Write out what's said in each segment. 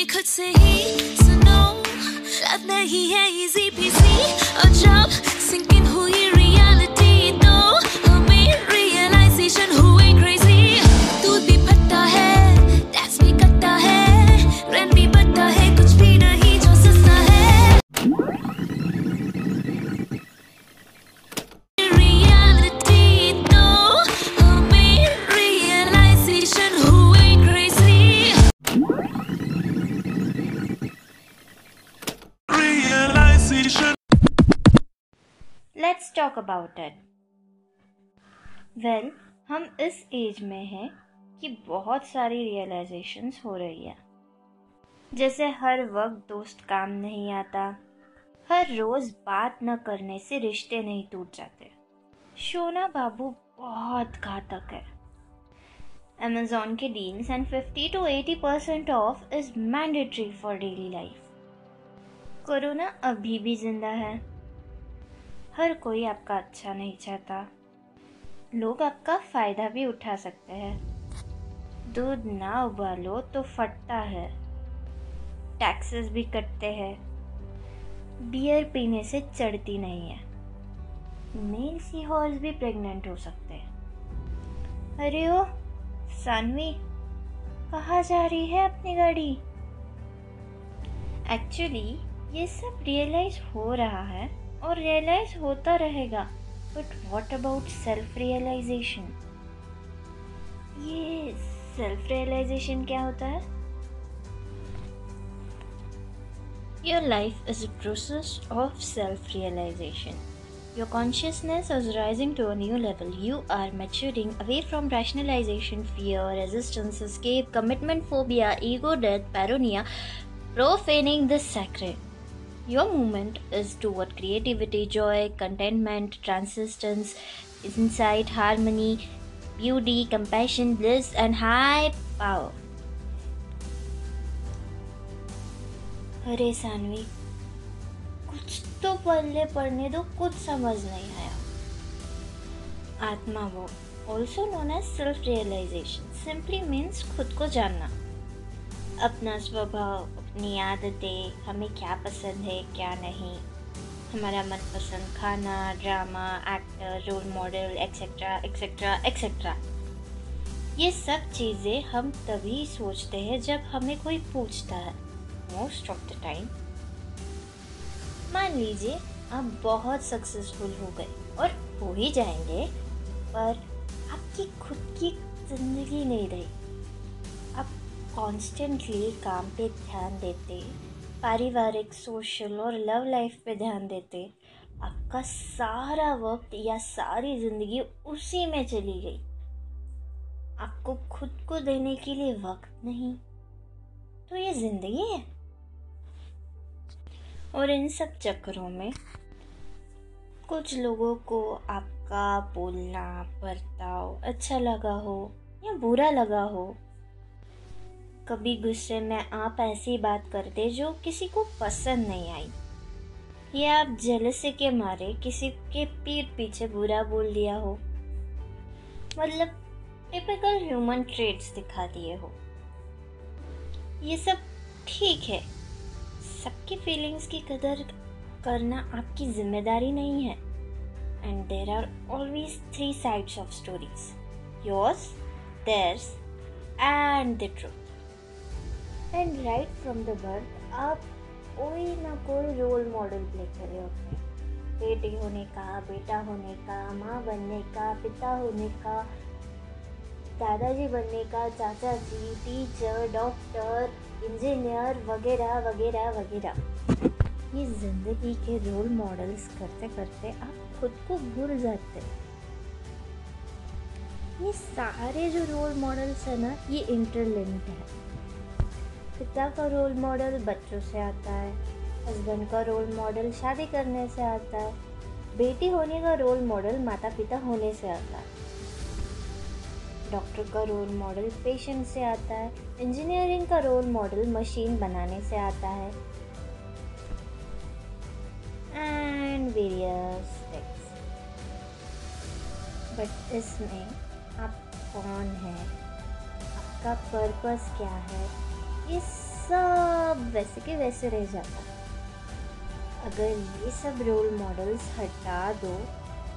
भी खुद से ही सुनो लव नहीं है इजी पीसी और जब realization. Let's talk about it well हम इस एज में हैं कि बहुत सारी रियलाइजेशंस हो रही है। जैसे हर वक्त दोस्त काम नहीं आता, हर रोज बात न करने से रिश्ते नहीं टूट जाते। शोना बाबू बहुत घातक है। अमेजोन के deals and 50 to 80 percent off is mandatory for daily life corona अभी भी ज़िंदा है। हर कोई आपका अच्छा नहीं चाहता। लोग आपका फ़ायदा भी उठा सकते हैं। दूध ना उबालो तो फटता है। टैक्सेस भी कटते हैं। बियर पीने से चढ़ती नहीं है। मेल सी हॉर्स भी प्रेग्नेंट हो सकते हैं। अरे ओ, सानवी, कहाँ जा रही है अपनी गाड़ी? एक्चुअली ये सब रियलाइज़ हो रहा है और रियलाइज़ होता रहेगा। But what about self realization ये सेल्फ रियलाइजेशन क्या होता है? Your life is a process of self realization your consciousness is rising to a level you are maturing away from rationalization fear resistance escape commitment phobia ego death paranoia profaning this sacred Your movement is toward creativity, joy, contentment, transcendence, insight, harmony, beauty, compassion, bliss, and high power. अरे सानवी कुछ तो पढ़ने पढ़ने दो कुछ समझ नहीं आया आत्मा वो also known as self realization simply means खुद को जानना अपना स्वभाव, अपनी आदतें, हमें क्या पसंद है, क्या नहीं। हमारा मनपसंद खाना drama actor role model etcetera etcetera etcetera ये सब चीज़ें हम तभी सोचते हैं जब हमें कोई पूछता है मोस्ट ऑफ़ द टाइम मान लीजिए, आप बहुत सक्सेसफुल हो गए और हो ही जाएँगे, पर आपकी खुद की ज़िंदगी नहीं रही। कॉन्स्टेंटली काम पे ध्यान देते, पारिवारिक सोशल और लव लाइफ पे ध्यान देते। आपका सारा वक्त या सारी ज़िंदगी उसी में चली गई। आपको खुद को देने के लिए वक्त नहीं तो ये ज़िंदगी है। और इन सब चक्करों में कुछ लोगों को आपका बोलना, बर्ताव अच्छा लगा हो या बुरा लगा हो कभी गुस्से में आप ऐसी बात करते जो किसी को पसंद नहीं आई। या आप जलसे के मारे किसी के पीठ पीछे बुरा बोल दिया हो। मतलब टिपिकल ह्यूमन ट्रेड्स दिखा दिए हो। ये सब ठीक है। सबकी फीलिंग्स की कदर करना आपकी ज़िम्मेदारी नहीं है। And there are always three sides of stories yours theirs and the truth and right from the birth आप कोई ना कोई रोल मॉडल प्ले कर रहे हैं। बेटी होने का, बेटा होने का, माँ बनने का, पिता होने का, दादाजी बनने का, चाचा जी टीचर डॉक्टर इंजीनियर वगैरह वगैरह वगैरह। ये ज़िंदगी के रोल मॉडल्स करते करते आप खुद को भूल जाते हैं। ये सारे जो रोल मॉडल्स हैं ना, ये इंटरलिंक्ड है। पिता का रोल मॉडल बच्चों से आता है हस्बैंड का रोल मॉडल शादी करने से आता है, बेटी होने का रोल मॉडल माता पिता होने से आता है। डॉक्टर का रोल मॉडल पेशेंट से आता है इंजीनियरिंग का रोल मॉडल मशीन बनाने से आता है एंड वेरियस थिंग्स बट इसमें आप कौन है? आपका पर्पस क्या है? ये सब वैसे के वैसे रह जाता अगर ये सब रोल मॉडल्स हटा दो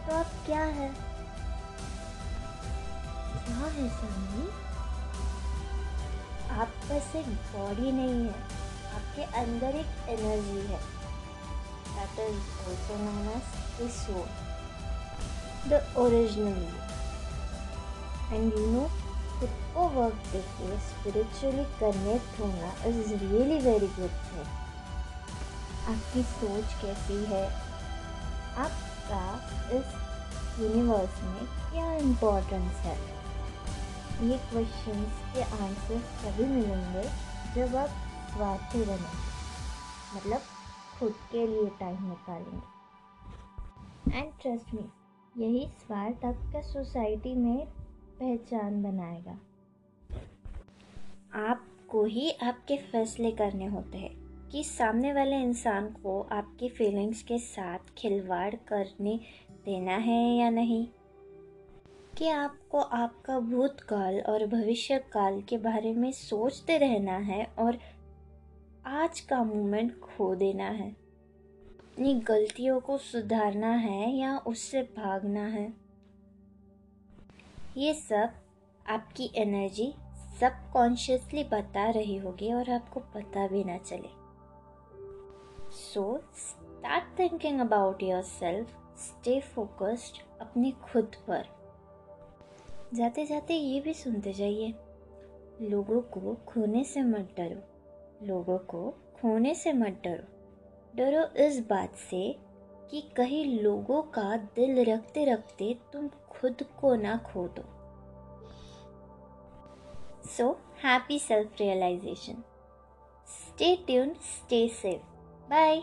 तो आप क्या है? क्या है सामने? आप बस एक बॉडी नहीं है, आपके अंदर एक एनर्जी है। That is also known as soul the original and you know खुद को वर्क देके स्पिरिचुअली कनेक्ट होना is really very good thing आपकी सोच कैसी है? आपका इस यूनिवर्स में क्या इम्पोर्टेंस है? ये क्वेश्चंस के आंसर तभी मिलेंगे जब आप स्वार्थी बने मतलब खुद के लिए टाइम निकालेंगे। एंड ट्रस्ट मी यही स्वार्थ आपका सोसाइटी में पहचान बनाएगा। आपको ही आपके फैसले करने होते हैं कि सामने वाले इंसान को आपकी फीलिंग्स के साथ खिलवाड़ करने देना है या नहीं। कि आपको आपका भूतकाल और भविष्य काल के बारे में सोचते रहना है और आज का मोमेंट खो देना है। अपनी गलतियों को सुधारना है या उससे भागना है। ये सब आपकी एनर्जी सबकॉन्शियसली बता रही होगी और आपको पता भी ना चले। So start thinking about your self stay focused अपने खुद पर। जाते जाते ये भी सुनते जाइए। लोगों को खोने से मत डरो। लोगों को खोने से मत डरो। डरो इस बात से कि कहीं लोगों का दिल रखते रखते तुम खुद को ना खो दो। So happy self realization stay tune stay safe bye